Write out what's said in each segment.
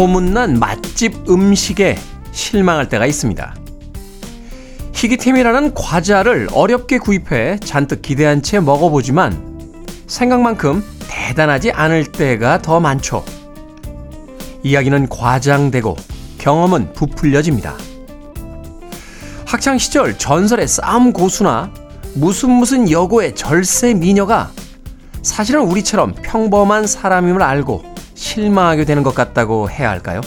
소문난 맛집 음식에 실망할 때가 있습니다. 희귀템이라는 과자를 어렵게 구입해 잔뜩 기대한 채 먹어보지만 생각만큼 대단하지 않을 때가 더 많죠. 이야기는 과장되고 경험은 부풀려집니다. 학창 시절 전설의 싸움 고수나 무슨 무슨 여고의 절세 미녀가 사실은 우리처럼 평범한 사람임을 알고 실망하게 되는 것 같다고 해야 할까요?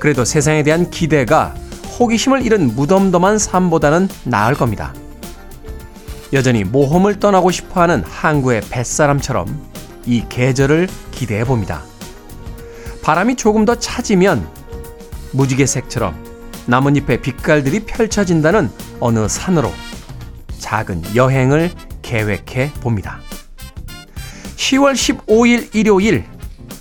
그래도 세상에 대한 기대가 호기심을 잃은 무덤덤한 삶보다는 나을 겁니다. 여전히 모험을 떠나고 싶어 하는 항구의 뱃사람처럼 이 계절을 기대해 봅니다. 바람이 조금 더 차지면 무지개 색처럼 나뭇잎의 빛깔들이 펼쳐진다는 어느 산으로 작은 여행을 계획해 봅니다. 10월 15일 일요일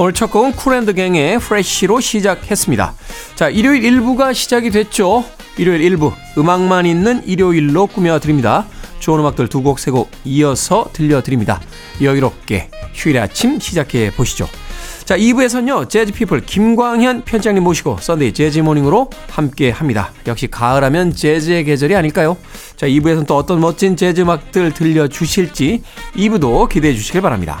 오늘 첫 곡은 쿨앤드갱의 프레쉬로 시작했습니다. 자 일요일 1부가 시작이 됐죠. 일요일 1부 음악만 있는 일요일로 꾸며드립니다. 좋은 음악들 두 곡 세 곡 이어서 들려드립니다. 여유롭게 휴일의 아침 시작해 보시죠. 자, 2부에서는요, 재즈피플 김광현 편장님 모시고 Sunday Jazz Morning으로 함께 합니다. 역시 가을하면 재즈의 계절이 아닐까요? 자, 2부에서는 또 어떤 멋진 재즈 음악들 들려주실지 2부도 기대해 주시길 바랍니다.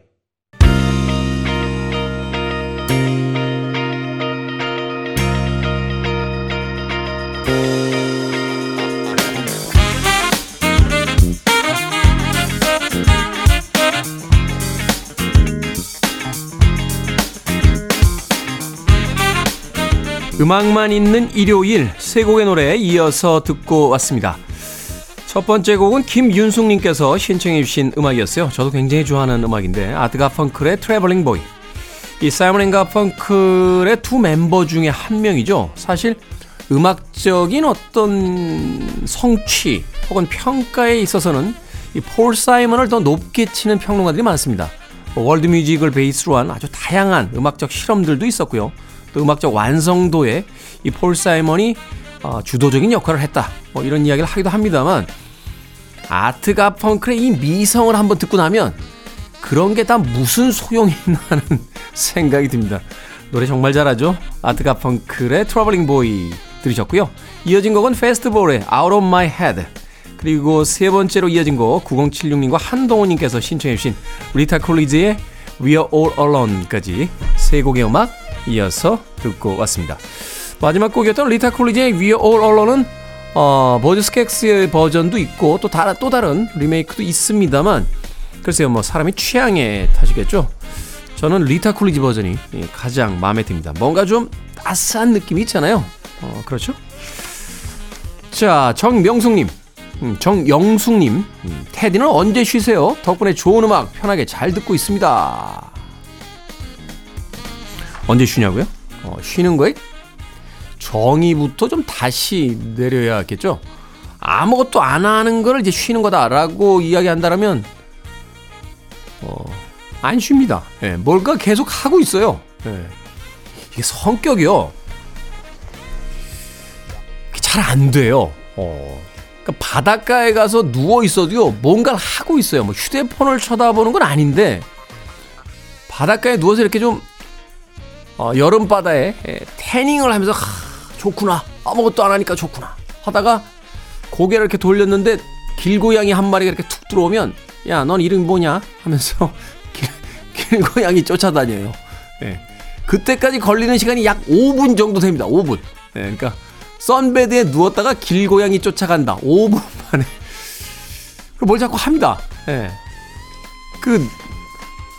음악만 있는 일요일 세 곡의 노래 이어서 듣고 왔습니다. 첫 번째 곡은 김윤숙님께서 신청해 주신 음악이었어요. 저도 굉장히 좋아하는 음악인데 아트 가펑클의 Traveling Boy. 이 사이먼 앤 가펑클의 두 멤버 중에 한 명이죠. 사실 음악적인 어떤 성취 혹은 평가에 있어서는 이 폴 사이먼을 더 높게 치는 평론가들이 많습니다. 뭐 월드 뮤직을 베이스로 한 아주 다양한 음악적 실험들도 있었고요. 또 음악적 완성도에 이 폴 사이먼이 어, 주도적인 역할을 했다. 뭐 이런 이야기를 하기도 합니다만 아트 가펑클의 이 미성을 한번 듣고 나면 그런 게 다 무슨 소용이 있나 하는 생각이 듭니다. 노래 정말 잘하죠? 아트 가펑클의 Traveling Boy 들으셨고요. 이어진 곡은 패스트볼의 Out of My Head 그리고 세 번째로 이어진 곡 9076님과 한동호님께서 신청해 주신 리타 쿨리지의 We Are All Alone까지 세 곡의 음악 이어서 듣고 왔습니다. 마지막 곡이었던 리타 쿨리지의 We All Alone은 어, 보즈 스캑스의 버전도 있고 또, 다, 또 다른 리메이크도 있습니다만 글쎄요 뭐 사람이 취향에 탓이겠죠. 저는 리타 쿨리지 버전이 가장 마음에 듭니다. 뭔가 좀 따스한 느낌이 있잖아요. 어, 그렇죠? 자, 정명숙님, 음, 정영숙님, 음, 테디는 언제 쉬세요? 덕분에 좋은 음악 편하게 잘 듣고 있습니다. 언제 쉬냐고요? 어, 쉬는 거에 정의부터 좀 다시 내려야겠죠? 아무것도 안 하는 걸 이제 쉬는 거다라고 이야기한다면, 어, 안 쉽니다. 예, 뭘까 계속 하고 있어요. 예. 이게 성격이요. 잘 안 돼요. 어. 그러니까 바닷가에 가서 누워 있어도요, 뭔가를 하고 있어요. 뭐 휴대폰을 쳐다보는 건 아닌데, 바닷가에 누워서 이렇게 좀, 어, 여름 바다에 예, 태닝을 하면서, 하, 좋구나. 아무것도 안 하니까 좋구나. 하다가 고개를 이렇게 돌렸는데, 길고양이 한 마리가 이렇게 툭 들어오면, 야, 넌 이름이 뭐냐? 하면서 길, 길고양이 쫓아다녀요. 예. 그때까지 걸리는 시간이 약 5분 정도 됩니다. 5분. 예, 그러니까 선베드에 누웠다가 길고양이 쫓아간다. 5분 만에. 그뭘 자꾸 합니다. 예. 그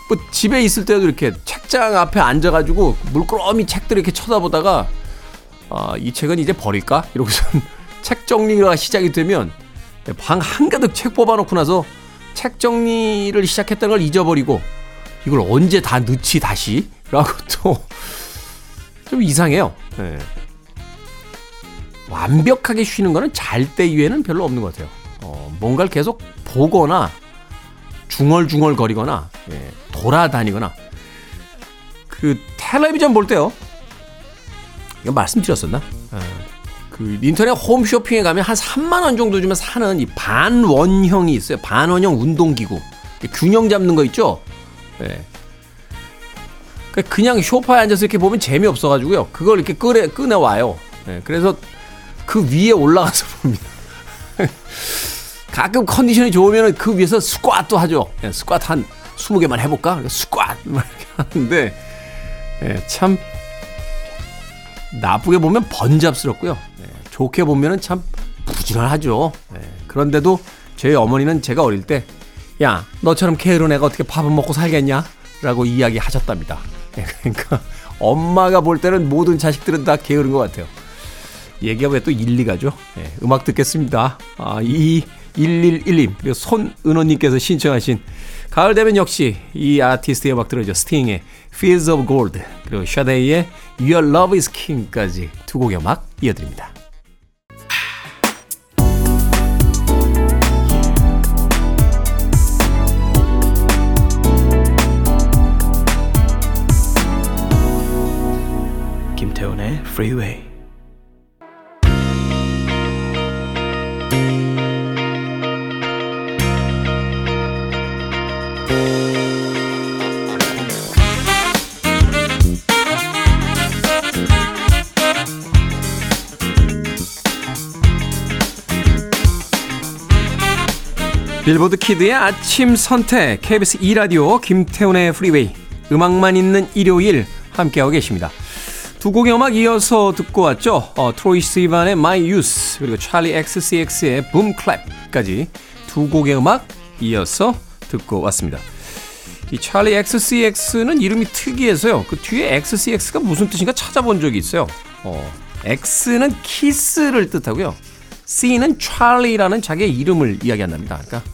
뭐 집에 있을 때도 이렇게 책장 앞에 앉아가지고 물끄러미 책들 이렇게 쳐다보다가 아, 이 책은 이제 버릴까? 이러고서 책 정리가 시작이 되면 방 한가득 책 뽑아놓고 나서 책 정리를 시작했다는 걸 잊어버리고 이걸 언제 다 넣지 다시? 라고 또 좀 이상해요. 네. 완벽하게 쉬는 거는 잘 때 이외에는 별로 없는 것 같아요. 어, 뭔가를 계속 보거나 중얼중얼 거리거나 예, 돌아다니거나 그 텔레비전 볼 때요. 이거 말씀드렸었나? 예, 그 인터넷 홈쇼핑에 가면 한 3만 원 정도 주면 사는 이 반원형이 있어요. 반원형 운동기구. 균형 잡는 거 있죠? 예. 그러니까 그냥 쇼파에 앉아서 이렇게 보면 재미없어가지고요. 그걸 이렇게 끄내, 끄내와요. 예, 그래서 그 위에 올라가서 봅니다. 가끔 컨디션이 좋으면 그 위에서 스쿼트도 하죠. 예, 스쿼트 한 20개만 해볼까? 스쿼트! 이렇게 하는데, 예, 참, 나쁘게 보면 번잡스럽고요. 예, 좋게 보면 참 부지런하죠. 예, 그런데도 저희 어머니는 제가 어릴 때, 야, 너처럼 게으른 애가 어떻게 밥을 먹고 살겠냐? 라고 이야기 하셨답니다. 예, 그러니까 엄마가 볼 때는 모든 자식들은 다 게으른 것 같아요. 얘기가 왜 또 일리가죠? 예, 음악 듣겠습니다. 아, 이 1112님 그리고 손은호님께서 신청하신 가을 되면 역시 이 아티스트의 음악 들어죠. 스팅의 Fields of Gold 그리고 샤데이의 Your Love is King까지 두 곡의 음악 이어드립니다. 김태훈의 Freeway 빌보드 키드의 아침 선택 KBS 2 라디오 김태훈의 프리웨이 음악만 있는 일요일 함께하고 계십니다. 두 곡의 음악 이어서 듣고 왔죠. 어, 트로이 시반의 My Youth 그리고 찰리 XCX의 Boom Clap까지 두 곡의 음악 이어서 듣고 왔습니다. 이 찰리 XCX는 이름이 특이해서요. 그 뒤에 XCX가 무슨 뜻인가 찾아본 적이 있어요. 어, X는 키스를 뜻하고요. C는 찰리라는 자기의 이름을 이야기한답니다. 그러니까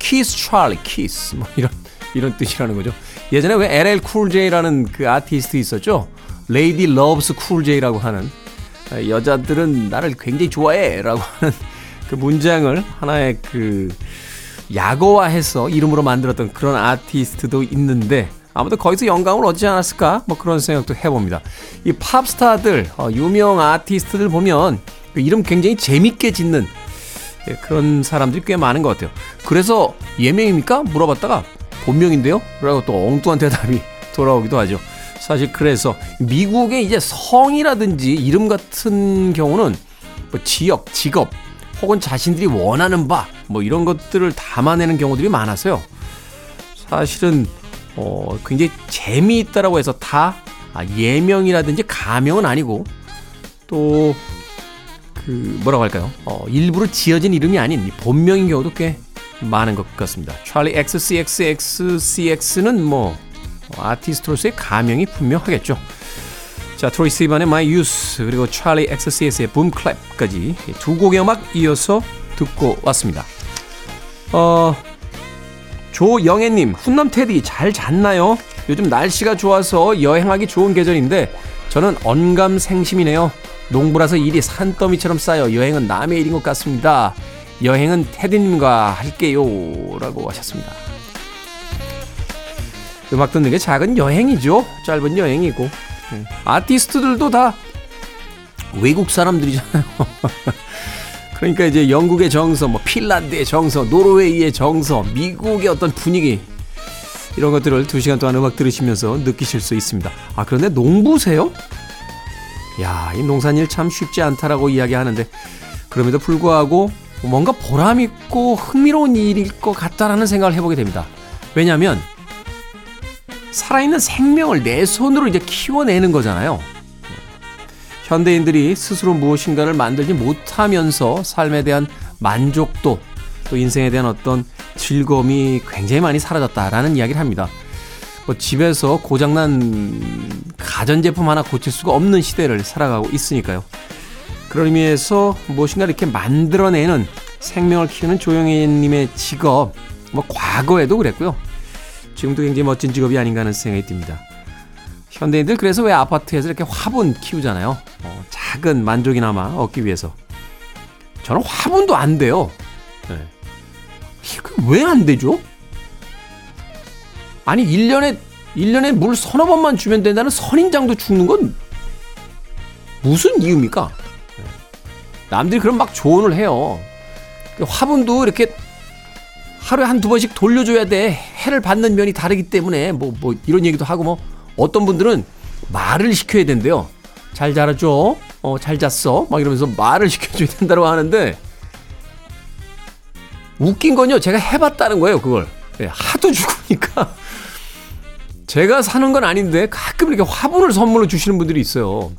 키스 찰리 키스 뭐 이런 이런 뜻이라는 거죠. 예전에 왜 LL 쿨 J라는 그 아티스트 있었죠? Ladies Love Cool J라고 하는 여자들은 나를 굉장히 좋아해라고 하는 그 문장을 하나의 그 약어화해서 이름으로 만들었던 그런 아티스트도 있는데 아무튼 거기서 영감을 얻지 않았을까 뭐 그런 생각도 해봅니다. 이 팝스타들 어, 유명 아티스트들 보면 그 이름 굉장히 재밌게 짓는 예, 그런 사람들이 꽤 많은 것 같아요. 그래서 예명입니까? 물어봤다가 본명인데요? 라고 또 엉뚱한 대답이 돌아오기도 하죠. 사실 그래서 미국의 이제 성이라든지 이름 같은 경우는 뭐 지역, 직업 혹은 자신들이 원하는 바 뭐 이런 것들을 담아내는 경우들이 많아서요. 사실은 어 굉장히 재미있다라고 해서 다 아, 예명이라든지 가명은 아니고 또 그 뭐라고 할까요? 어, 일부러 지어진 이름이 아닌 본명인 경우도 꽤 많은 것 같습니다. 찰리 XCXXCX는 뭐 아티스트로서의 가명이 분명하겠죠. 자, 트로이 스이반의 My Youth 그리고 찰리 XCX의 Boom Clap까지 두 곡의 음악 이어서 듣고 왔습니다. 어, 조영애님, 훈남 테디 잘 잤나요? 요즘 날씨가 좋아서 여행하기 좋은 계절인데 저는 언감 생심이네요. 농부라서 일이 산더미처럼 쌓여 여행은 남의 일인 것 같습니다. 여행은 테디님과 할게요. 라고 하셨습니다. 음악 듣는 게 작은 여행이죠. 짧은 여행이고. 네. 아티스트들도 다 외국 사람들이잖아요. 그러니까 이제 영국의 정서, 뭐 핀란드의 정서, 노르웨이의 정서, 미국의 어떤 분위기 이런 것들을 두 시간 동안 음악 들으시면서 느끼실 수 있습니다. 아 그런데 농부세요? 야, 이 농산일 참 쉽지 않다라고 이야기하는데 그럼에도 불구하고 뭔가 보람 있고 흥미로운 일일 것 같다라는 생각을 해보게 됩니다. 왜냐하면 살아있는 생명을 내 손으로 이제 키워내는 거잖아요. 현대인들이 스스로 무엇인가를 만들지 못하면서 삶에 대한 만족도 또 인생에 대한 어떤 즐거움이 굉장히 많이 사라졌다라는 이야기를 합니다. 뭐 집에서 고장난 가전제품 하나 고칠 수가 없는 시대를 살아가고 있으니까요. 그런 의미에서 무엇인가 이렇게 만들어내는 생명을 키우는 조영애님의 직업, 뭐 과거에도 그랬고요. 지금도 굉장히 멋진 직업이 아닌가 하는 생각이 듭니다. 현대인들 그래서 왜 아파트에서 이렇게 화분 키우잖아요. 어, 작은 만족이나마 얻기 위해서. 저는 화분도 안 돼요. 네. 왜안 되죠? 아니 1년에 1년에 물 서너 번만 주면 된다는 선인장도 죽는 건 무슨 이유입니까? 네. 남들이 그런 막 조언을 해요. 그 화분도 이렇게 하루에 한두 번씩 돌려줘야 돼. 해를 받는 면이 다르기 때문에 뭐, 뭐 이런 얘기도 하고 뭐 어떤 분들은 말을 시켜야 된대요. 잘 자라줘. 어, 잘 잤어. 막 이러면서 말을 시켜줘야 된다고 하는데 웃긴 건요. 제가 해봤다는 거예요. 그걸. 네, 하도 죽으니까. 제가 사는 건 아닌데 가끔 이렇게 화분을 선물로 주시는 분들이 있어요.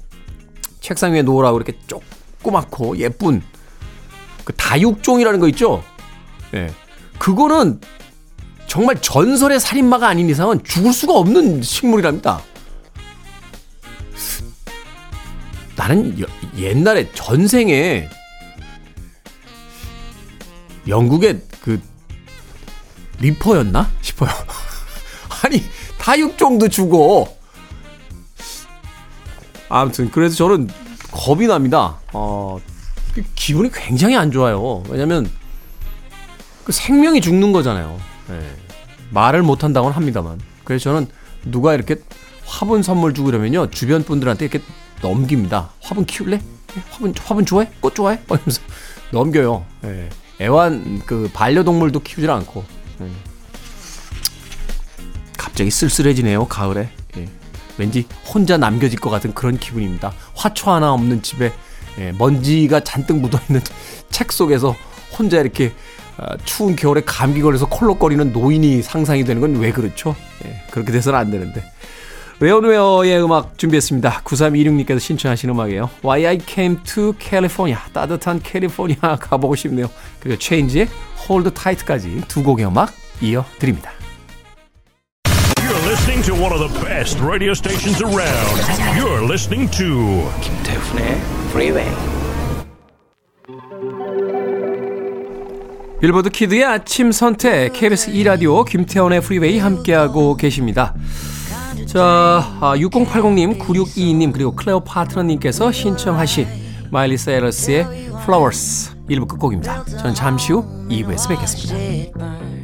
책상 위에 놓으라고 이렇게 조그맣고 예쁜 그 다육종이라는 거 있죠? 예. 네. 그거는 정말 전설의 살인마가 아닌 이상은 죽을 수가 없는 식물이랍니다. 나는 여, 옛날에 전생에 영국의 그 리퍼였나 싶어요. 아니 다육종도 주고 아무튼 그래서 저는 겁이 납니다. 어, 기분이 굉장히 안 좋아요. 왜냐면 그 생명이 죽는 거잖아요. 네. 말을 못 한다고는 합니다만. 그래서 저는 누가 이렇게 화분 선물 주고 그러면요. 주변 분들한테 이렇게 넘깁니다. 화분 키울래? 네, 화분, 화분 좋아해? 꽃 좋아해? 이러면서 넘겨요. 네. 애완, 그, 반려동물도 키우질 않고. 네. 갑자기 쓸쓸해지네요, 가을에. 예. 왠지 혼자 남겨질 것 같은 그런 기분입니다. 화초 하나 없는 집에 예, 먼지가 잔뜩 묻어있는 책 속에서 혼자 이렇게 어, 추운 겨울에 감기 걸려서 콜록거리는 노인이 상상이 되는 건 왜 그렇죠? 예, 그렇게 돼서는 안 되는데. 리온 웨어의 음악 준비했습니다. 9326님께서 신청하신 음악이에요. Why I Came to California. 따뜻한 캘리포니아 가보고 싶네요. 그리고 체인지의 Hold Tight까지 두 곡의 음악 이어드립니다. Listening to one of the best radio stations around. You're listening to 김태훈의 Freeway. 빌보드 키드의 아침 선택 KBS 2 라디오 김태훈의 프리웨이 함께하고 계십니다. 자, 6080님, 9622님 그리고 클레오파트라님께서 신청하신 마일리 사이러스의 Flowers 1부 끝곡입니다. 저는 잠시 후 2부에서 뵙겠습니다.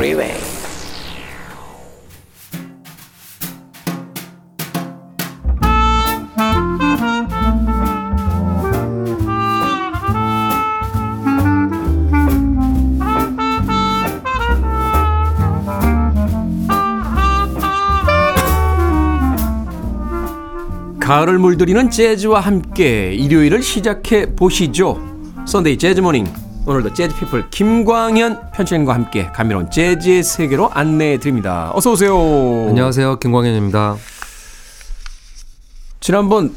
Freeway. 가을을 물들이는 재즈와 함께 일요일을 시작해 보시죠. Sunday Jazz Morning 오늘도 재즈피플 김광현 편집장과 함께 감미로운 재즈의 세계로 안내해 드립니다. 어서 오세요. 안녕하세요. 김광현입니다. 지난번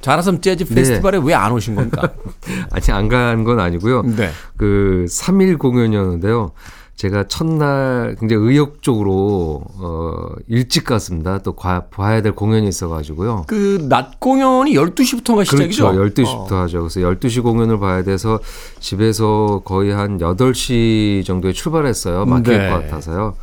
자라섬 재즈 네. 페스티벌에 네. 왜 안 오신 겁니까? 아직 안 간 건 아니고요. 네. 그 3일 공연이었는데요. 제가 첫날 굉장히 의욕적으로 어 일찍 갔습니다. 또 과, 봐야 될 공연이 있어 가지고요. 그 낮 공연이 12시부터가 시작이죠? 그렇죠. 12시부터 어. 하죠. 그래서 12시 공연을 봐야 돼서 집에서 거의 한 8시 정도에 출발했어요. 막힐 네. 것 같아서요.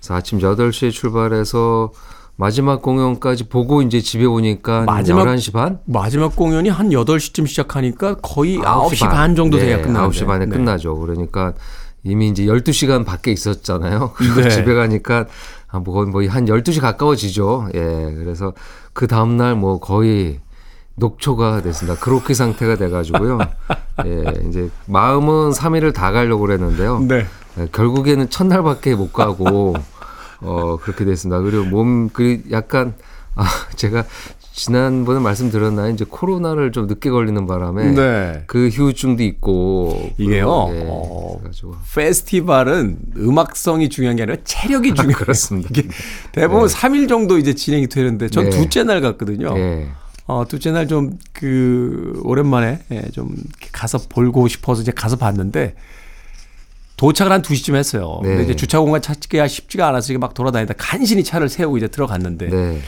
그래서 아침 8시에 출발해서 마지막 공연까지 보고 이제 집에 오니까 마지막, 11시 반? 마지막 공연이 한 8시쯤 시작하니까 거의 9시, 9시 반. 반 정도 돼야 네, 끝나는데. 9시 반에 네. 끝나죠. 그러니까 이미 이제 12시간 밖에 있었잖아요. 네. 집에 가니까 뭐, 뭐한 12시 가까워지죠. 예. 그래서 그 다음 날 뭐 거의 녹초가 됐습니다. 그렇게 상태가 돼가지고요. 예. 이제 마음은 3일을 다 가려고 그랬는데요. 네. 예, 결국에는 첫날밖에 못 가고, 어, 그렇게 됐습니다. 그리고 몸, 그 약간 아, 제가 지난번에 말씀드렸나요? 이제 코로나를 좀 늦게 걸리는 바람에 네. 그 후유증도 있고 이게요. 예, 어, 페스티벌은 음악성이 중요한 게 아니라 체력이 중요해요. 그렇습니다. 이게 대부분 3일 정도 이제 진행이 되는데 전 네. 둘째 날 갔거든요. 예. 어, 둘째 날 좀 그 오랜만에 예, 좀 가서 볼고 싶어서 이제 가서 봤는데 도착을 한 2시쯤 했어요. 네. 근데 이제 주차 공간 찾기가 쉽지가 않아서 이게 막 돌아다니다 간신히 차를 세우고 이제 들어갔는데 네.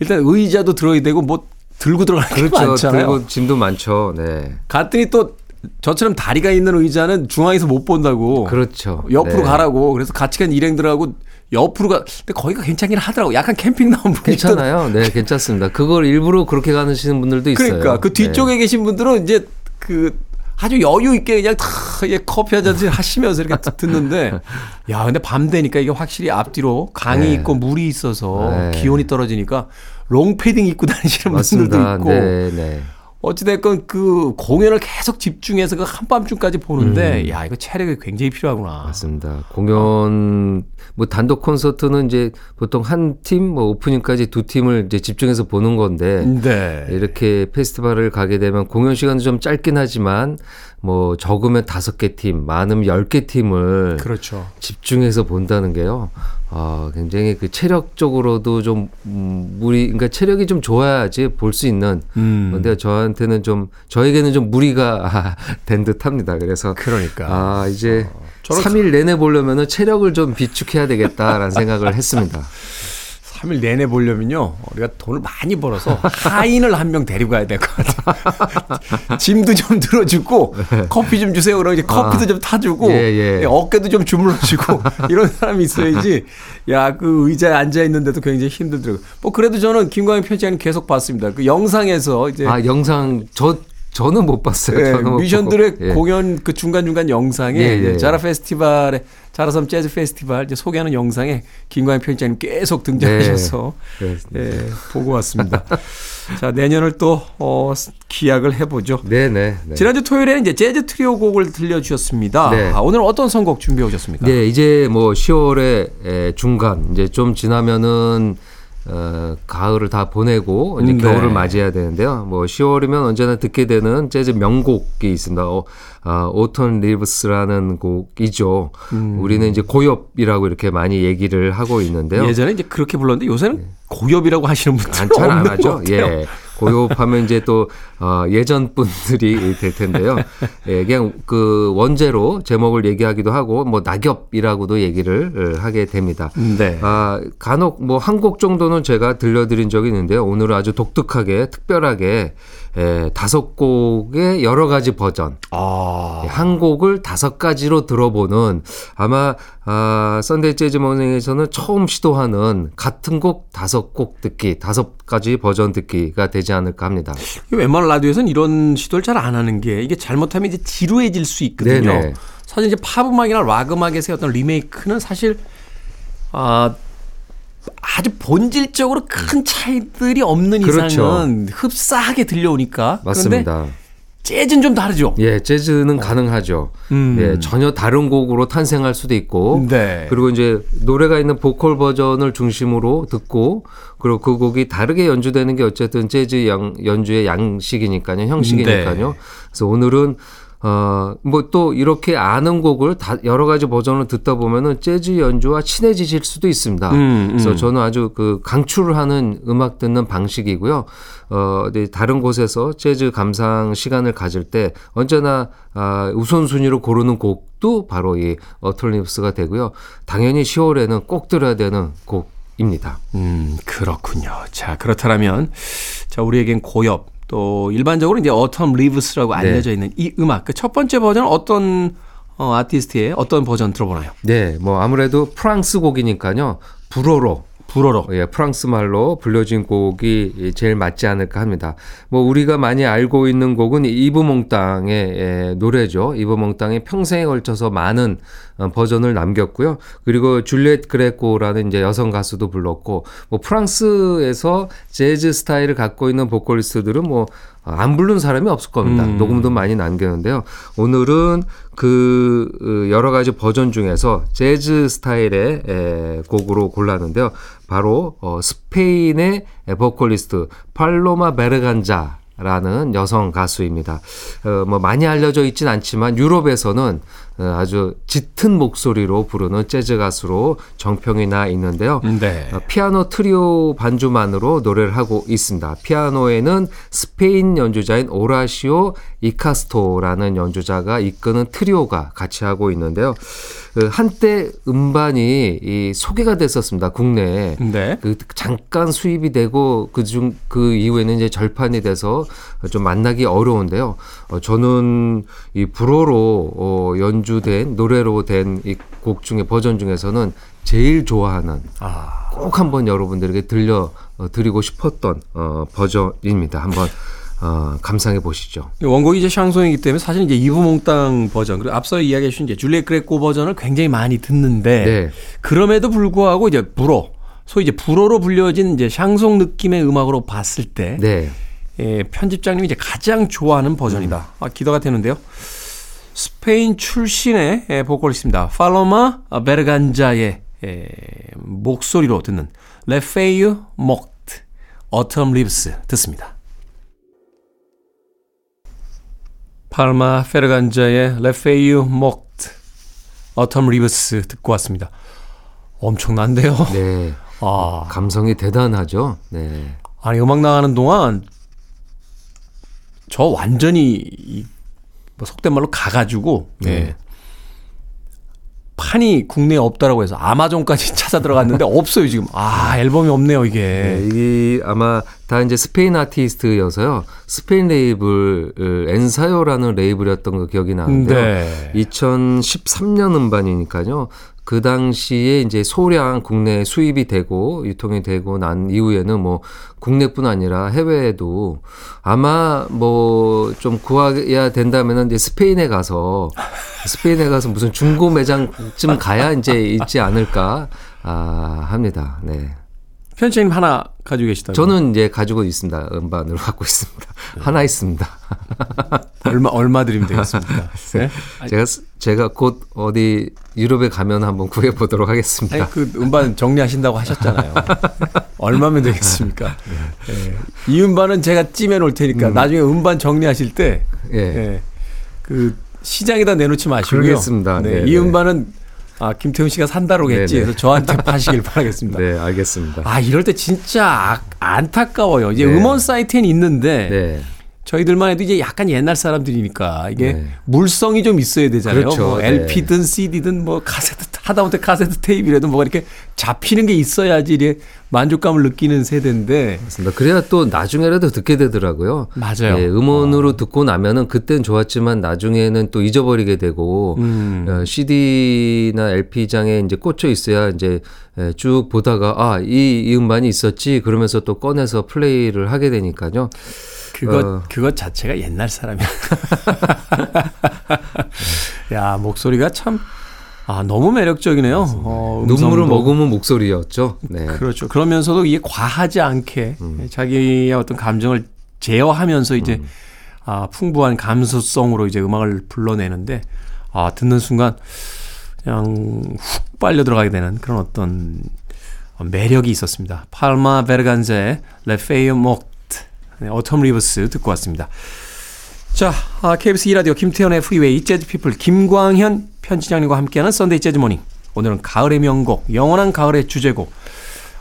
일단 의자도 들어야 되고 뭐 들고 들어가는 게 그렇죠. 많잖아요. 들고 짐도 많죠. 네. 갔더니 또 저처럼 다리가 있는 의자는 중앙에서 못 본다고. 그렇죠. 옆으로 네. 가라고. 그래서 같이 간 일행들하고 옆으로 가. 근데 거기가 괜찮긴 하더라고. 약간 캠핑 나온 분이 괜찮아요. 네, 괜찮습니다. 그걸 일부러 그렇게 가시는 분들도 있어요. 그러니까 그 뒤쪽에 계신 분들은 이제 그 아주 여유 있게 그냥 다 이게 커피 한 잔씩 하시면서 이렇게 듣는데 야 근데 밤 되니까 이게 확실히 앞뒤로 강이 네. 있고 물이 있어서 네. 기온이 떨어지니까 롱패딩 입고 다니시는 분들도 맞습니다. 있고 네, 네. 어찌됐건 그 공연을 계속 집중해서 그 한밤중까지 보는데 야 이거 체력이 굉장히 필요하구나. 음. 맞습니다. 공연 뭐 단독 콘서트는 이제 보통 한 팀 뭐 오프닝까지 두 팀을 이제 집중해서 보는 건데 네. 이렇게 페스티벌을 가게 되면 공연 시간도 좀 짧긴 하지만 뭐 적으면 다섯 개 팀, 많으면 열 개 팀을 그렇죠. 집중해서 본다는 게요. 아, 굉장히 그 체력적으로도 좀 음, 무리, 그러니까 체력이 좀 좋아야지 볼 수 있는. 음. 근데 저한테는 좀 저에게는 좀 무리가 된 듯합니다. 그래서 그러니까. 아 이제 저런- 3일 내내 보려면은 체력을 좀 비축해야 되겠다라는 생각을 했습니다. 3일 내내 보려면요. 우리가 돈을 많이 벌어서 하인을 한 명 데리고 가야 될 것 같아요. 짐도 좀 들어주고 커피 좀 주세요. 그러면 이제 커피도 아. 좀 타주고 예, 예. 어깨도 좀 주물러주고 이런 사람이 있어야지. 야 그 의자에 앉아 있는데도 굉장히 힘들더라고요. 뭐 그래도 저는 김광현 편집장님 계속 봤습니다. 그 영상에서 이제 아 영상 저 저는 못 봤어요. 예, 저는 보고. 예. 공연 그 중간 중간 영상에 예, 예. 이제 자라 페스티벌에 자라섬 재즈 페스티벌 이제 소개하는 영상에 김광현 편집장님 계속 등장하셔서 네. 예, 보고 왔습니다. 자 내년을 또 어, 기약을 해보죠. 네네. 네. 지난주 토요일에는 이제 재즈 트리오 곡을 들려주셨습니다. 네. 아, 오늘 어떤 선곡 준비해 오셨습니까? 네, 이제 뭐 10월의 에, 중간 이제 좀 지나면은 어, 가을을 다 보내고 이제 음, 네. 겨울을 맞이해야 되는데요. 뭐 10월이면 언제나 듣게 되는 재즈 명곡이 있습니다. 어, 아, 오톤 리브스라는 곡이죠. 우리는 이제 고엽이라고 이렇게 많이 얘기를 하고 있는데요. 예전에 이제 그렇게 불렀는데 요새는 고엽이라고 하시는 분들은 잘안 없는 것 하죠. 예. 고요하면 이제 또 어, 예전 분들이 될 텐데요. 예, 그냥 그 원제로 제목을 얘기하기도 하고 뭐 낙엽이라고도 얘기를 어, 하게 됩니다. 네. 아, 간혹 뭐 한 곡 정도는 제가 들려드린 적이 있는데요. 오늘은 아주 독특하게 특별하게 에, 다섯 곡의 여러 가지 버전 아, 한 곡을 다섯 가지로 들어보는 아마 아, Sunday Jazz Morning에서는 처음 시도하는 같은 곡 다섯 곡 듣기 다섯 가지 버전 듣기가 되지 않을까 합니다. 웬만한 라디오에서는 이런 시도를 잘 안 하는 게 이게 잘못하면 이제 지루해질 수 있거든요. 네네. 사실 이제 팝 음악이나 락 음악에서의 어떤 리메이크는 사실 아 아주 본질적으로 큰 차이들이 없는 그렇죠. 이상은 흡사하게 들려오니까. 맞습니다. 재즈는 좀 다르죠. 예, 재즈는 가능하죠. 음. 예, 전혀 다른 곡으로 탄생할 수도 있고. 네. 그리고 이제 노래가 있는 보컬 버전을 중심으로 듣고 그리고 그 곡이 다르게 연주되는 게 어쨌든 재즈 양, 연주의 양식이니까요, 형식이니까요. 네. 그래서 오늘은 어, 뭐 또 이렇게 아는 곡을 다 여러 가지 버전을 듣다 보면은 재즈 연주와 친해지실 수도 있습니다. 음, 그래서 음. 저는 아주 그 강추를 하는 음악 듣는 방식이고요. 어, 네, 다른 곳에서 재즈 감상 시간을 가질 때 언제나 아, 우선순위로 고르는 곡도 바로 이 어털리브스가 되고요. 당연히 10월에는 꼭 들어야 되는 곡입니다. 음, 그렇군요. 자, 그렇다면 자, 우리에겐 고엽 또 일반적으로 이제 어텀 리브스라고 네. 알려져 있는 이 음악 그 첫 번째 버전은 어떤 어, 아티스트의 어떤 버전 들어보나요? 네, 뭐 아무래도 프랑스 곡이니까요. 불어로 불어로. 예, 프랑스 말로 불려진 곡이 제일 맞지 않을까 합니다. 뭐 우리가 많이 알고 있는 곡은 이브몽땅의 예, 노래죠. 이브몽땅이 평생에 걸쳐서 많은 어, 버전을 남겼고요. 그리고 줄리엣 그레코라는 이제 여성 가수도 불렀고 뭐 프랑스에서 재즈 스타일을 갖고 있는 보컬리스트들은 뭐 안 부른 사람이 없을 겁니다. 음. 녹음도 많이 남겼는데요. 오늘은 그 어, 여러 가지 버전 중에서 재즈 스타일의 에, 곡으로 골랐는데요. 바로 어, 스페인의 보컬리스트 팔로마 베르간자 라는 여성 가수입니다. 어, 뭐 많이 알려져 있진 않지만 유럽에서는 어, 아주 짙은 목소리로 부르는 재즈 가수로 정평이 나 있는데요. 네. 어, 피아노 트리오 반주만으로 노래를 하고 있습니다. 피아노에는 스페인 연주자인 오라시오 이카스토라는 연주자가 이끄는 트리오가 같이 하고 있는데요. 그 한때 음반이 이 소개가 됐었습니다. 국내에. 네. 그 잠깐 수입이 되고 그중 그 이후에는 이제 절판이 돼서 좀 만나기 어려운데요. 어, 저는 이 불어로 어, 연주 된 노래로 된 이 곡 중에 버전 중에서는 제일 좋아하는 아. 꼭 한번 여러분들에게 들려 어, 드리고 싶었던 어, 버전입니다. 한번 어, 감상해 보시죠. 원곡이 이제 샹송이기 때문에 사실 이제 이브몽땅 버전 그리고 앞서 이야기해 주신 이제 줄리엣 그레코 버전을 굉장히 많이 듣는데 네. 그럼에도 불구하고 이제 불어 소위 이제 불어로 불려진 이제 샹송 느낌의 음악으로 봤을 때 네. 예, 편집장님이 이제 가장 좋아하는 버전이다. 아, 기대가 되는데요. 스페인 출신의 예, 보컬리스트입니다. 팔로마 베르간자의 예, 목소리로 듣는 레페이유 목트 Autumn Leaves 듣습니다. 팔로마 베르간자의 Les Feuilles Mortes Autumn Leaves 듣고 왔습니다. 엄청난데요. 네. 아, 감성이 대단하죠. 네. 아니 음악 나가는 동안 저 완전히 이, 뭐 속된 말로 가가지고 네. 예. 판이 국내에 없다라고 해서 아마존까지 찾아 들어갔는데 없어요 지금 아 앨범이 없네요 이게 네, 이게 아마 다 이제 스페인 아티스트여서요. 스페인 레이블 어, 엔사요라는 레이블이었던 거 기억이 나는데요. 네. 2013년 음반이니까요. 그 당시에 이제 소량 국내 수입이 되고 유통이 되고 난 이후에는 뭐 국내뿐 아니라 해외에도 아마 뭐 좀 구해야 된다면은 이제 스페인에 가서 스페인에 가서 무슨 중고 매장쯤 가야 이제 있지 않을까 아 합니다. 네. 편집님 하나 가지고 계시다고 저는 이제 가지고 있습니다. 음반으로 갖고 있습니다. 하나 있습니다. 얼마 얼마 드리면 되겠습니까? 네? 제가 제가 곧 어디 유럽에 가면 한번 구해 보도록 하겠습니다. 아니 그 음반 정리하신다고 하셨잖아요. 얼마면 되겠습니까? 예. 이 음반은 제가 찜해 놓을 테니까 나중에 음반 정리하실 때 예. 예. 그 시장에다 내놓지 마시고요. 그러겠습니다. 네, 네, 이 네. 음반은 아, 김태훈 씨가 산다로겠지. 네, 네. 그래서 저한테 파시길 바라겠습니다. 네, 알겠습니다. 아, 이럴 때 진짜 아- 안타까워요. 이제 네. 음원 사이트엔 있는데 네. 저희들만 해도 이제 약간 옛날 사람들이니까 이게 네. 물성이 좀 있어야 되잖아요. 그렇죠. 뭐 네. LP든 CD든 뭐 카세트 하다못해 카세트 테이프라도 뭐가 이렇게 잡히는 게 있어야지 이게 만족감을 느끼는 세대인데 맞습니다. 그래야 또 나중에라도 듣게 되더라고요. 맞아요. 예, 음원으로 듣고 나면은 그땐 좋았지만 나중에는 또 잊어버리게 되고 음. 어, CD나 LP장에 이제 꽂혀 있어야 이제 예, 쭉 보다가 아, 이, 이 음반이 있었지 그러면서 또 꺼내서 플레이를 하게 되니까요. 그것 어. 그것 자체가 옛날 사람이야. 야 목소리가 참 아, 너무 매력적이네요. 어, 눈물을. 머금은 목소리였죠. 네. 그렇죠. 그러면서도 이게 과하지 않게 음. 자기의 어떤 감정을 제어하면서 이제 아, 풍부한 감수성으로 이제 음악을 불러내는데 아, 듣는 순간 그냥 훅 빨려 들어가게 되는 그런 어떤 매력이 있었습니다. 팔로마 베르간자의 Les Feuilles Autumn Leaves 듣고 왔습니다. 자, 아, KBS 2라디오 김태훈의 Freeway 재즈 피플 김광현 편집장님과 함께하는 Sunday Jazz Morning. 오늘은 가을의 명곡, 영원한 가을의 주제곡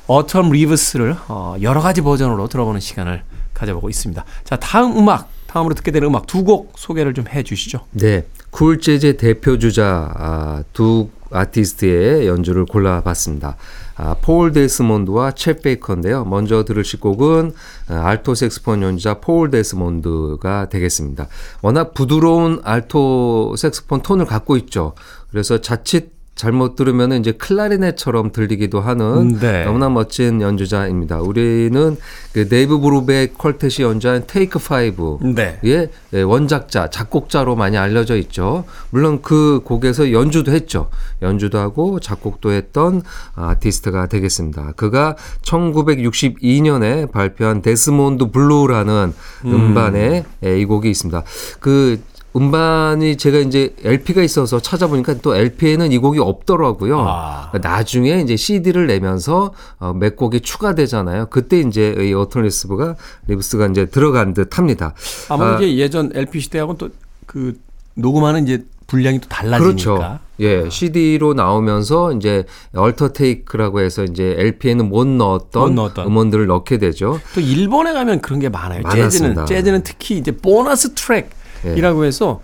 Autumn Leaves를 어, 여러 가지 버전으로 들어보는 시간을 가져보고 있습니다. 자, 다음 음악, 다음으로 듣게 되는 음악 두 곡 소개를 좀 해 주시죠. 네, 쿨 재즈의 대표 주자 아, 두 아티스트의 연주를 골라봤습니다. 아, 폴 데스몬드와 챗 베이커인데요. 먼저 들으실 곡은 아, 알토 색스폰 연주자 폴 데스몬드가 되겠습니다. 워낙 부드러운 알토 색스폰 톤을 갖고 있죠. 그래서 자칫 잘못 들으면 이제 클라리넷처럼 들리기도 하는 네. 너무나 멋진 연주자입니다. 우리는 그 데이브 브루벡 Quartet이 연주한 Take Five 네. 의 예, 원작자, 작곡자로 많이 알려져 있죠. 물론 그 곡에서 연주도 했죠. 연주도 하고 작곡도 했던 아티스트가 되겠습니다. 그가 1962년에 발표한 Desmond Blue라는 음. 반에 이 곡이 있습니다. 그 음반이 제가 이제 LP가 있어서 찾아보니까 또 LP에는 이 곡이 없더라고요. 아. 그러니까 나중에 이제 CD를 내면서 어, 몇 곡이 추가되잖아요. 그때 이제 이 Autumn Leaves가 Leaves가 이제 들어간 듯합니다. 아마 아, 이제 예전 LP 시대하고는 또 그 녹음하는 이제 분량이 또 달라지니까. 그렇죠. 예, CD로 나오면서 이제 alter take라고 해서 이제 LP에는 못 넣었던, 못 넣었던. 음원들을 넣게 되죠. 또 일본에 가면 그런 게 많아요. 많았습니다. 재즈는 재즈는 특히 이제 보너스 트랙 이라고 해서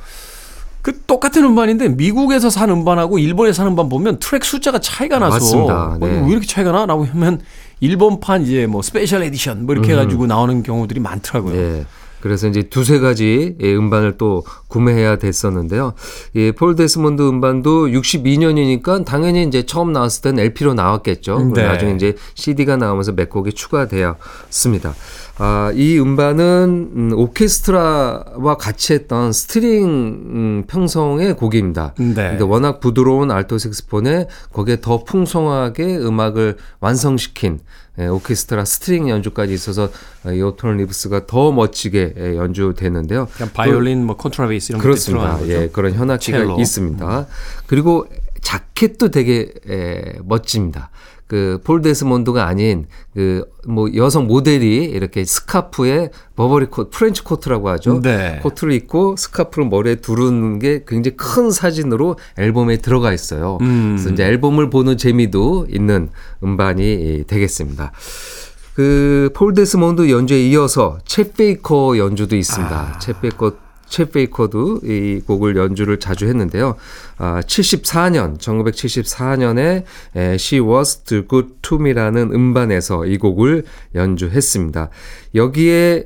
그 똑같은 음반인데 미국에서 산 음반하고 일본에서 산 음반 보면 트랙 숫자가 차이가 나서 맞습니다. 어, 네. 왜 이렇게 차이가 나 라고 하면 일본판 이제 뭐 special edition 뭐 이렇게 해가지고 나오는 경우들이 많더라고요. 예. 그래서 이제 두세 가지 예, 음반을 또 구매해야 됐었는데요. 예, 폴 데스몬드 음반도 62년이니까 당연히 이제 처음 나왔을 땐 LP로 나왔겠죠. 네. 나중에 이제 CD가 나오면서 몇 곡이 추가되었습니다. 아, 이 음반은 음, 오케스트라와 같이 했던 string 음, 편성의 곡입니다. 네. 근데 워낙 부드러운 알토 색스폰에 거기에 더 풍성하게 음악을 완성시킨 예, 오케스트라 string 연주까지 있어서 어, 이 Autumn Leaves가 더 멋지게 예, 연주되는데요. 그냥 바이올린, 뭐 컨트라베이스 이런 그렇습니다. 예, 그런 현악기가 첼로. 있습니다. 그리고 자켓도 되게 에, 멋집니다. 그 폴 데스몬드가 아닌 그 뭐 여성 모델이 이렇게 스카프에 버버리 코트, 프렌치 코트라고 하죠. 네. 코트를 입고 스카프를 머리에 두르는 게 굉장히 큰 사진으로 앨범에 들어가 있어요. 음. 그래서 이제 앨범을 보는 재미도 있는 음반이 되겠습니다. 그 폴 데스몬드 연주에 이어서 챗 베이커 연주도 있습니다. 챗 베이커 챗 베이커도 이 곡을 연주를 자주 했는데요. 아, 74년, 1974년에 에, She Was Too Good To Me라는 음반에서 이 곡을 연주했습니다. 여기에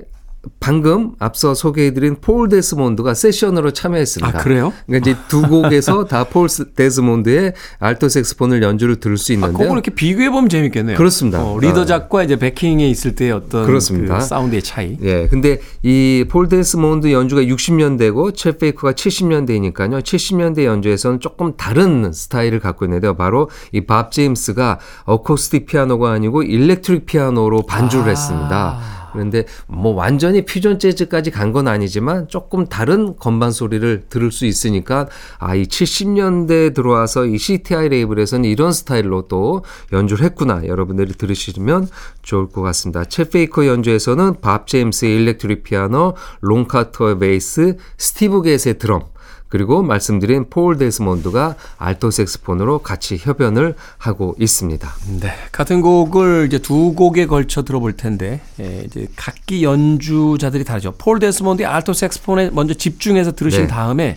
방금 앞서 소개해드린 폴 데스몬드가 세션으로 참여했습니다. 아, 그래요? 그러니까 이제 두 곡에서 다 폴 데스몬드의 알토 색스폰을 연주를 들을 수 아, 있는데요. 그걸 이렇게 비교해 보면 재밌겠네요. 그렇습니다. 어, 리더 아. 작과 이제 backing에 있을 때 어떤 그렇습니다. 그 사운드의 차이. 예, 근데 이 폴 데스몬드 연주가 60년대고 챗 베이커가 70년대이니까요. 70년대 연주에서는 조금 다른 스타일을 갖고 있는데요. 바로 이 밥 제임스가 어쿠스틱 피아노가 아니고 electric 피아노로 반주를 아. 했습니다. 그런데 뭐 완전히 퓨전 재즈까지 간 건 아니지만 조금 다른 건반 소리를 들을 수 있으니까 아 이 70년대 들어와서 이 CTI 레이블에서는 이런 스타일로 또 연주를 했구나 여러분들이 들으시면 좋을 것 같습니다. 쳇 베이커 연주에서는 밥 제임스의 일렉트릭 피아노, 론 카터의 베이스, 스티브 갯의 드럼 그리고 말씀드린 폴 데스몬드가 알토 색스폰으로 같이 협연을 하고 있습니다. 네, 같은 곡을 이제 두 곡에 걸쳐 들어볼 텐데 예, 이제 각기 연주자들이 다르죠. 폴 데스몬드의 알토 색스폰에 먼저 집중해서 들으신 네. 다음에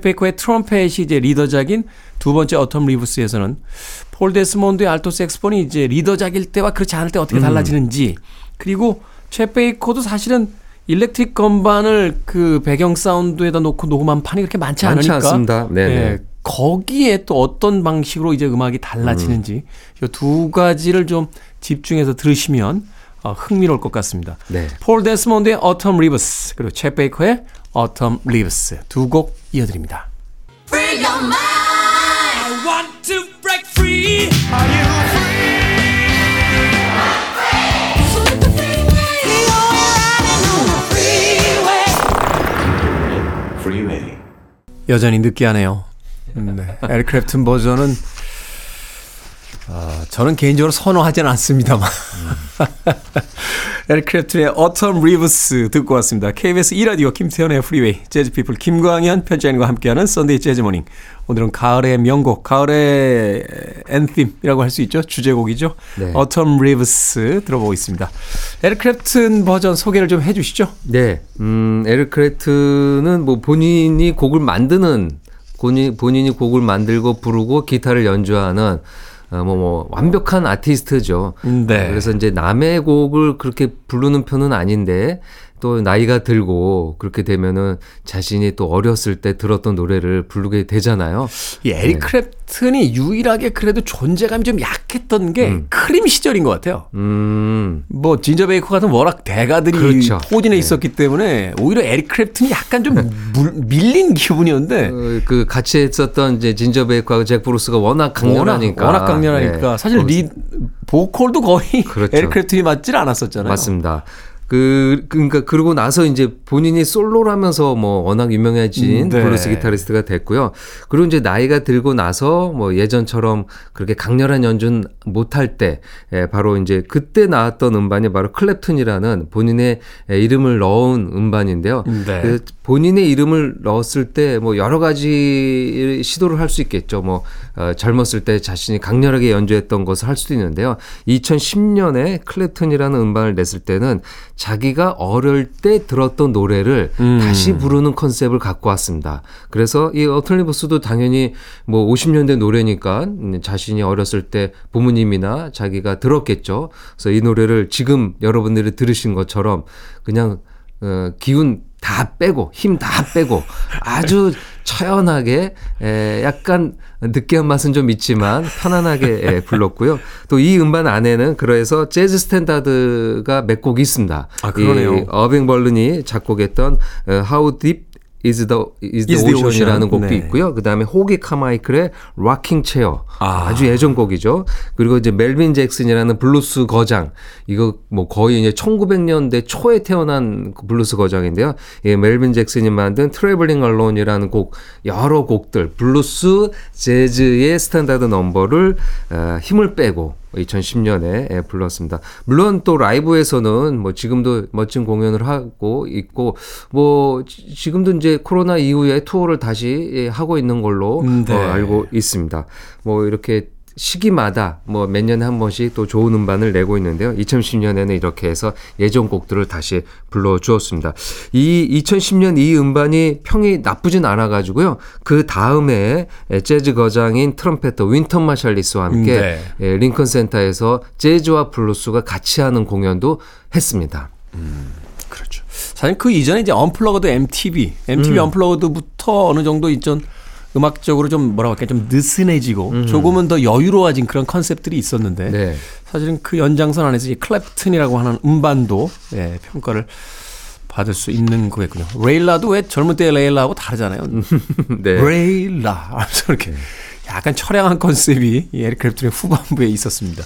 베이커의 트럼펫이 이제 리더작인 두 번째 Autumn Leaves에서는 폴 데스몬드의 알토 색스폰이 이제 리더작일 때와 그렇지 않을 때 어떻게 달라지는지 그리고 쳇 베이커도 사실은 일렉트릭 건반을 그 배경 사운드에다 놓고 녹음한 판이 그렇게 많지 많지 않으니까 않습니다. 네네. 예, 거기에 또 어떤 방식으로 이제 음악이 달라지는지 이두 가지를 좀 집중해서 들으시면 어, 흥미로울 것 같습니다. 네. 폴 데스몬드의 Autumn Leaves 그리고 쳇 베이커의 Autumn Leaves 두 곡 이어드립니다. 여전히 느끼하네요. 네. 에르크래프튼 버전은 아, 저는 개인적으로 선호하지는 않습니다만 에릭 클랩튼의 Autumn Leaves 듣고 왔습니다. KBS 2라디오 김태현의 프리웨이 재즈피플 김광현 편집인과 함께하는 Sunday 재즈 morning 오늘은 가을의 명곡 가을의 앤썸이라고 할 수 있죠. 주제곡이죠. 네. Autumn Leaves 들어보고 있습니다. 에릭 클랩튼 버전 소개를 좀 해주시죠. 네, 음, 에릭 클랩튼은 뭐 본인이 곡을 만드는 본인, 본인이 곡을 만들고 부르고 기타를 연주하는 어, 뭐, 뭐, 완벽한 아티스트죠. 네. 그래서 이제 남의 곡을 그렇게 부르는 편은 아닌데 또 나이가 들고 그렇게 되면은 자신이 또 어렸을 때 들었던 노래를 부르게 되잖아요. 이 에릭 클랩튼이 유일하게 그래도 존재감이 좀 약했던 게 크림 시절인 것 같아요. 음, 뭐 진저 베이커 같은 워낙 대가들이 그렇죠. 포진해 네. 있었기 때문에 오히려 에릭 클랩튼이 약간 좀 물- 밀린 기분이었는데 어, 그 같이 했었던 이제 진저 베이커하고 잭 브루스가 워낙 강렬하니까. 워낙, 워낙 강렬하니까 네. 사실 리 보컬도 거의 그렇죠. 에릭 클랩튼이 맞질 않았었잖아요. 맞습니다. 그 그러니까 그러고 나서 이제 본인이 솔로라면서 뭐 워낙 유명해진 음, 네. 블루스 기타리스트가 됐고요. 그리고 이제 나이가 들고 나서 뭐 예전처럼 그렇게 강렬한 연주는 못할 때 예, 바로 이제 그때 나왔던 음반이 바로 클랩튼이라는 본인의 예, 이름을 넣은 음반인데요. 네. 그 본인의 이름을 넣었을 때 뭐 여러 가지 시도를 할 수 있겠죠. 뭐 어, 젊었을 때 자신이 강렬하게 연주했던 것을 할 수도 있는데요. 2010년에 클랩튼이라는 음반을 냈을 때는 자기가 어릴 때 들었던 노래를 음. 다시 부르는 컨셉을 갖고 왔습니다. 그래서 이 어틀리버스도 당연히 뭐 50년대 노래니까 자신이 어렸을 때 부모님이나 자기가 들었겠죠. 그래서 이 노래를 지금 여러분들이 들으신 것처럼 그냥 어, 기운 다 빼고 힘 다 빼고 아주 처연하게 에, 약간 느끼한 맛은 좀 있지만 편안하게 에, 불렀고요. 또 이 음반 안에는 그래서 재즈 스탠다드가 몇 곡 있습니다. 아, 그러네요. 이 어빙 벌린이 작곡했던 어, How Deep Is the, is the Is the Ocean이라는 Ocean. 곡도 네. 있고요. 그 다음에 호기 카마이클의 Rocking Chair 아. 아. 주 예전 곡이죠. 그리고 이제 멜빈 잭슨이라는 블루스 거장 이거 뭐 거의 이제 1900년대 초에 태어난 그 블루스 거장인데요. 예, 멜빈 잭슨이 만든 Traveling Alone이라는 곡 여러 곡들 블루스 재즈의 스탠다드 넘버를 어, 힘을 빼고 2010년에 예, 불렀습니다. 물론 또 라이브에서는 뭐 지금도 멋진 공연을 하고 있고 뭐 지- 지금도 이제 코로나 이후에 투어를 다시 예, 하고 있는 걸로 음, 네. 어, 알고 있습니다. 뭐 이렇게 시기마다 뭐 몇 년에 한 번씩 또 좋은 음반을 내고 있는데요. 2010년에는 이렇게 해서 예전 곡들을 다시 불러 주었습니다. 이 2010년 이 음반이 평이 나쁘진 않아 가지고요. 그 다음에 재즈 거장인 트럼페터 윈턴 마샬리스와 함께 네. 예, 링컨 센터에서 재즈와 블루스가 같이 하는 공연도 했습니다. 그렇죠. 사실 그 이전에 이제 Unplugged MTV, MTV 음. Unplugged부터 어느 정도 있던 음악적으로 좀 뭐라고 할까 좀 느슨해지고 조금은 더 여유로워진 그런 컨셉들이 있었는데 음. 네. 사실은 그 연장선 안에서 이 클랩튼이라고 하는 음반도 예, 평가를 받을 수 있는 거겠군요. 레일라도 왜 젊은 때의 레일라하고 다르잖아요. 네. 레일라 하면서 이렇게 약간 처량한 컨셉이 이 에릭 클랩튼의 후반부에 있었습니다.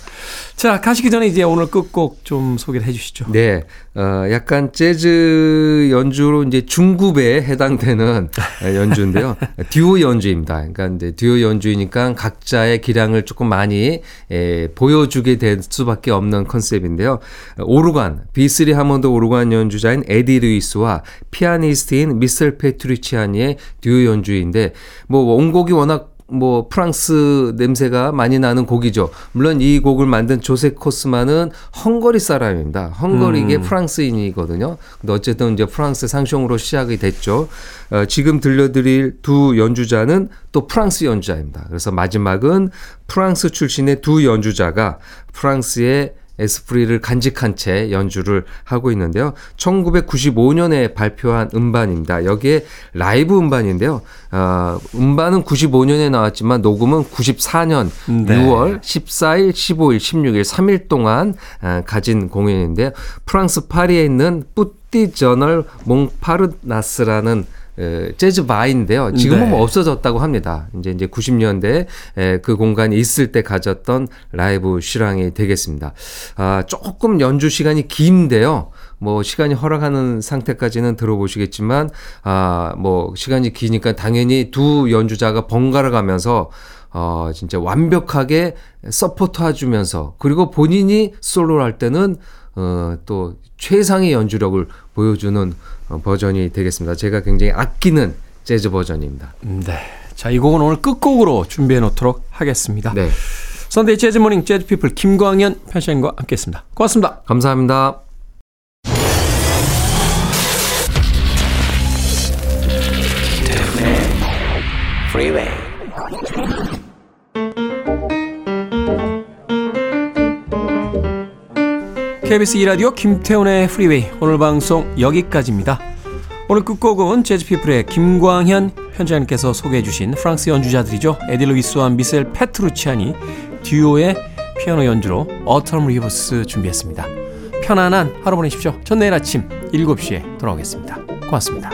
자 가시기 전에 이제 오늘 끝곡 좀 소개를 해 주시죠. 네, 어, 약간 재즈 연주로 이제 중급에 해당되는 연주인데요. 듀오 연주입니다. 그러니까 이제 듀오 연주이니까 각자의 기량을 조금 많이 에, 보여주게 될 수밖에 없는 컨셉인데요. 오르간, B3 해먼드 오르간 연주자인 에디 루이스와 피아니스트인 미셸 페트루치아니의 듀오 연주인데 뭐 원곡이 워낙 뭐 프랑스 냄새가 많이 나는 곡이죠. 물론 이 곡을 만든 조제프 코스마는 헝거리 사람입니다. 헝거리계 프랑스인이거든요. 근데 어쨌든 이제 프랑스 샹송으로 시작이 됐죠. 어, 지금 들려드릴 두 연주자는 또 프랑스 연주자입니다. 그래서 마지막은 프랑스 출신의 두 연주자가 프랑스의 에스프리를 간직한 채 연주를 하고 있는데요. 1995년에 발표한 음반입니다. 여기에 라이브 음반인데요. 어, 음반은 95년에 나왔지만 녹음은 94년 네. 6월 14일, 15일, 16일 3일 동안 어, 가진 공연인데요. 프랑스 파리에 있는 뿌띠 저널 몽파르나스라는 에, 재즈 바인데요. 지금은 네. 뭐 없어졌다고 합니다. 이제 이제 90년대 에, 그 공간이 있을 때 가졌던 라이브 실황이 되겠습니다. 아, 조금 연주 시간이 긴데요. 뭐 시간이 허락하는 상태까지는 들어보시겠지만 아, 뭐 시간이 기니까 당연히 두 연주자가 번갈아 가면서 어, 진짜 완벽하게 support 해주면서 그리고 본인이 솔로를 할 때는 어, 또 최상의 연주력을 보여주는 어, 버전이 되겠습니다. 제가 굉장히 아끼는 재즈 버전입니다. 네. 자, 이 곡은 오늘 끝곡으로 준비해 놓도록 하겠습니다. 네. Sunday Jazz Morning 재즈 피플 김광현 편집장과 함께 했습니다. 고맙습니다. 감사합니다. Freeway. KBS 2라디오 김태훈의 프리웨이 오늘 방송 여기까지입니다. 오늘 끝곡은 재즈피플의 김광현 편집장님께서 소개해 주신 프랑스 연주자들이죠. 에디 루이스와 미셀 페트루치아니 듀오의 피아노 연주로 Autumn Leaves 준비했습니다. 편안한 하루 보내십시오. 전 내일 아침 7시에 돌아오겠습니다. 고맙습니다.